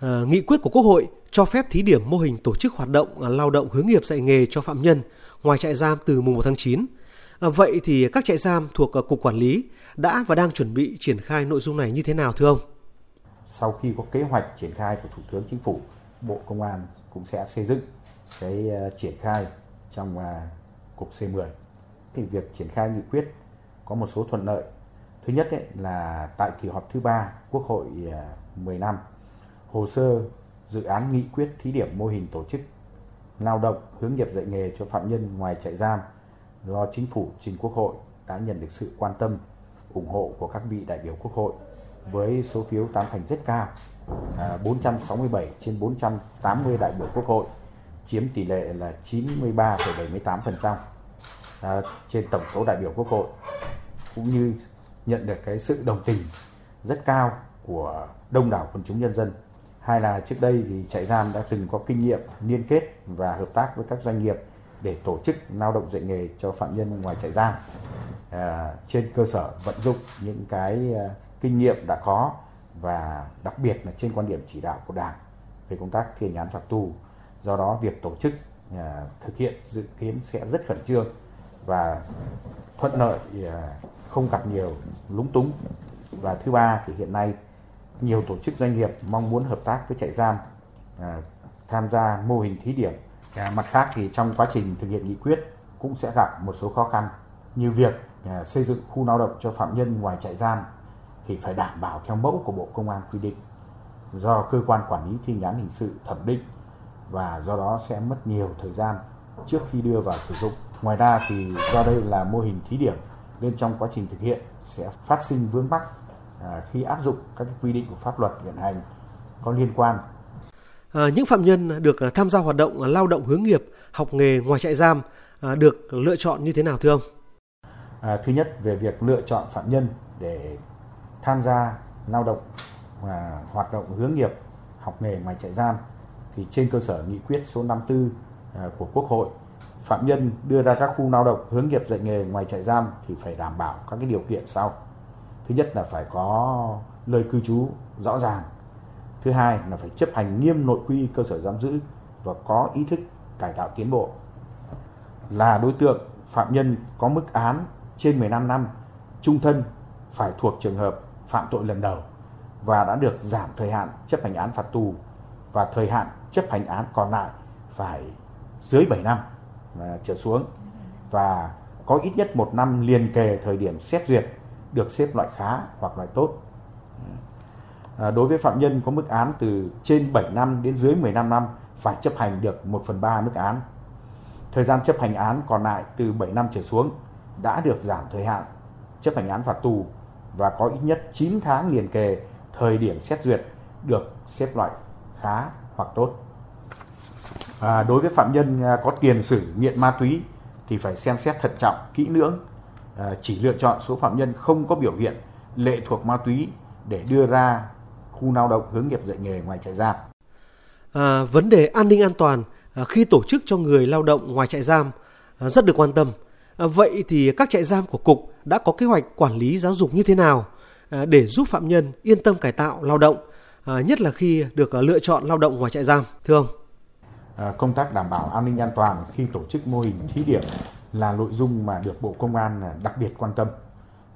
Ờ, nghị quyết của Quốc hội cho phép thí điểm mô hình tổ chức hoạt động ờ, lao động hướng nghiệp dạy nghề cho phạm nhân ngoài trại giam từ mùng 1 tháng 9. À, ờ, vậy thì các trại giam thuộc Cục Quản lý đã và đang chuẩn bị triển khai nội dung này như thế nào thưa ông? Sau khi có kế hoạch triển khai của Thủ tướng Chính phủ, Bộ Công an cũng sẽ xây dựng cái triển khai trong cục C10. Thì việc triển khai nghị quyết có một số thuận lợi. Thứ nhất ấy, là tại kỳ họp thứ ba Quốc hội 10 năm, hồ sơ dự án nghị quyết thí điểm mô hình tổ chức lao động hướng nghiệp dạy nghề cho phạm nhân ngoài trại giam do chính phủ trình Quốc hội đã nhận được sự quan tâm, ủng hộ của các vị đại biểu Quốc hội với số phiếu tán thành rất cao, à, 467 trên 480 đại biểu Quốc hội, chiếm tỷ lệ là 93,78% à, trên tổng số đại biểu Quốc hội cũng như nhận được cái sự đồng tình rất cao của đông đảo quần chúng nhân dân. Hai là trước đây thì trại giam đã từng có kinh nghiệm liên kết và hợp tác với các doanh nghiệp để tổ chức lao động dạy nghề cho phạm nhân ngoài trại giam à, trên cơ sở vận dụng những cái à, kinh nghiệm đã có và đặc biệt là trên quan điểm chỉ đạo của Đảng về công tác thi hành án phạt tù. Do đó việc tổ chức à, thực hiện dự kiến sẽ rất khẩn trương và thuận lợi à, không gặp nhiều lúng túng và thứ ba thì hiện nay nhiều tổ chức doanh nghiệp mong muốn hợp tác với trại giam à, tham gia mô hình thí điểm. À, mặt khác thì trong quá trình thực hiện nghị quyết cũng sẽ gặp một số khó khăn như việc à, xây dựng khu lao động cho phạm nhân ngoài trại giam thì phải đảm bảo theo mẫu của Bộ Công an quy định. Do cơ quan quản lý thi hành án hình sự thẩm định và do đó sẽ mất nhiều thời gian trước khi đưa vào sử dụng. Ngoài ra thì do đây là mô hình thí điểm nên trong quá trình thực hiện sẽ phát sinh vướng mắc à, khi áp dụng các quy định của pháp luật hiện hành có liên quan. À, những phạm nhân được à, tham gia hoạt động lao động hướng nghiệp, học nghề ngoài trại giam à, được lựa chọn như thế nào thưa ông? À, thứ nhất về việc lựa chọn phạm nhân để tham gia lao động và hoạt động hướng nghiệp, học nghề ngoài trại giam thì trên cơ sở nghị quyết số 54 à, của Quốc hội phạm nhân đưa ra các khu lao động hướng nghiệp dạy nghề ngoài trại giam thì phải đảm bảo các cái điều kiện sau. Thứ nhất là phải có nơi cư trú rõ ràng. Thứ hai là phải chấp hành nghiêm nội quy cơ sở giam giữ và có ý thức cải tạo tiến bộ. Là đối tượng, phạm nhân có mức án trên 15 năm, trung thân phải thuộc trường hợp phạm tội lần đầu và đã được giảm thời hạn chấp hành án phạt tù và thời hạn chấp hành án còn lại phải dưới 7 năm à, trở xuống và có ít nhất một năm liền kề thời điểm xét duyệt được xếp loại khá hoặc loại tốt. À, đối với phạm nhân có mức án từ trên 7 năm đến dưới 15 năm phải chấp hành được 1 phần 3 mức án. Thời gian chấp hành án còn lại từ 7 năm trở xuống đã được giảm thời hạn chấp hành án phạt tù và có ít nhất 9 tháng liền kề thời điểm xét duyệt được xếp loại khá hoặc tốt à, đối với phạm nhân à, có tiền sử nghiện ma túy thì phải xem xét thận trọng kỹ lưỡng chỉ lựa chọn số phạm nhân không có biểu hiện lệ thuộc ma túy để đưa ra khu lao động hướng nghiệp dạy nghề ngoài trại giam. À, vấn đề an ninh an toàn à, khi tổ chức cho người lao động ngoài trại giam à, rất được quan tâm. À, vậy thì các trại giam của cục đã có kế hoạch quản lý giáo dục như thế nào à, để giúp phạm nhân yên tâm cải tạo lao động, à, nhất là khi được à, lựa chọn lao động ngoài trại giam, thưa ông? À, công tác đảm bảo an ninh an toàn khi tổ chức mô hình thí điểm là nội dung mà được Bộ Công an à, đặc biệt quan tâm.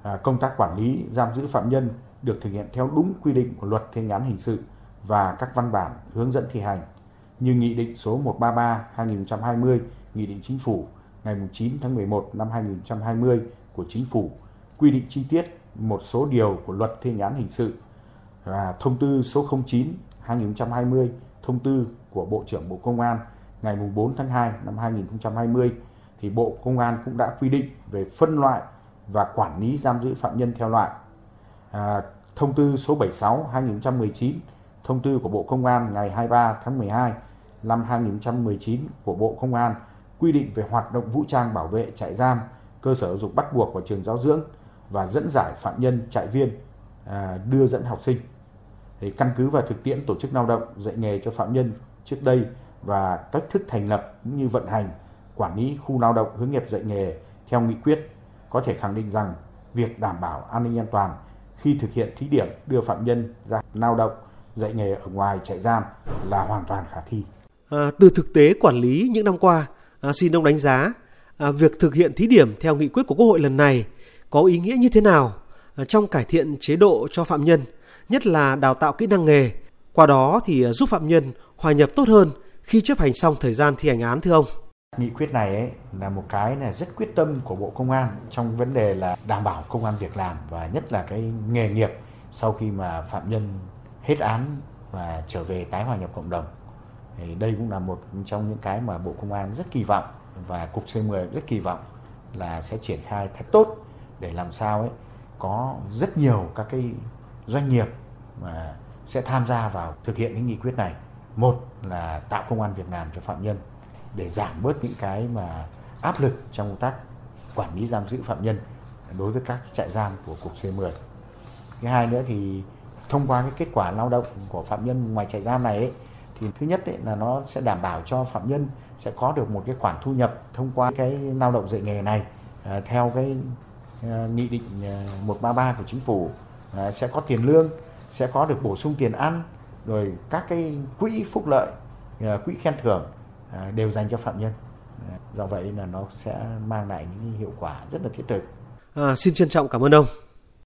À, công tác quản lý giam giữ phạm nhân được thực hiện theo đúng quy định của luật thi án hình sự và các văn bản hướng dẫn thi hành như Nghị định số 133/2020, Nghị định Chính phủ ngày 9 tháng 11 năm 2020 của Chính phủ quy định chi tiết một số điều của luật thi hành án hình sự và thông tư số 09 2020 thông tư của Bộ trưởng Bộ Công an ngày 4 tháng 2 năm 2020 thì Bộ Công an cũng đã quy định về phân loại và quản lý giam giữ phạm nhân theo loại. À, thông tư số 76 2019, thông tư của Bộ Công an ngày 23 tháng 12 năm 2019 của Bộ Công an quy định về hoạt động vũ trang bảo vệ trại giam, cơ sở giáo dục bắt buộc và trường giáo dưỡng và dẫn giải phạm nhân trại viên à, đưa dẫn học sinh thì căn cứ vào thực tiễn tổ chức lao động dạy nghề cho phạm nhân trước đây và cách thức thành lập cũng như vận hành quản lý khu lao động hướng nghiệp dạy nghề theo nghị quyết có thể khẳng định rằng việc đảm bảo an ninh an toàn khi thực hiện thí điểm đưa phạm nhân ra lao động dạy nghề ở ngoài trại giam là hoàn toàn khả thi. À, từ thực tế quản lý những năm qua, à, xin ông đánh giá à, việc thực hiện thí điểm theo nghị quyết của Quốc hội lần này có ý nghĩa như thế nào à, trong cải thiện chế độ cho phạm nhân, nhất là đào tạo kỹ năng nghề, qua đó thì à, giúp phạm nhân hòa nhập tốt hơn khi chấp hành xong thời gian thi hành án thưa ông? Nghị quyết này ấy là một cái là rất quyết tâm của Bộ Công an trong vấn đề là đảm bảo công an việc làm và nhất là cái nghề nghiệp sau khi mà phạm nhân hết án và trở về tái hòa nhập cộng đồng. Thì đây cũng là một trong những cái mà Bộ Công an rất kỳ vọng và Cục C10 rất kỳ vọng là sẽ triển khai thật tốt để làm sao ấy có rất nhiều các cái doanh nghiệp mà sẽ tham gia vào thực hiện cái nghị quyết này. Một là tạo công an việc làm cho phạm nhân để giảm bớt những cái mà áp lực trong công tác quản lý giam giữ phạm nhân đối với các trại giam của cục C10. Thứ hai nữa thì thông qua cái kết quả lao động của phạm nhân ngoài trại giam này ấy, thì thứ nhất ấy là nó sẽ đảm bảo cho phạm nhân sẽ có được một cái khoản thu nhập thông qua cái lao động dạy nghề này à, theo cái à, nghị định à, 133 của chính phủ à, sẽ có tiền lương, sẽ có được bổ sung tiền ăn, rồi các cái quỹ phúc lợi, à, quỹ khen thưởng À, đều dành cho phạm nhân. Dạ, do vậy là nó sẽ mang lại những hiệu quả rất là thiết thực. À, xin trân trọng cảm ơn ông.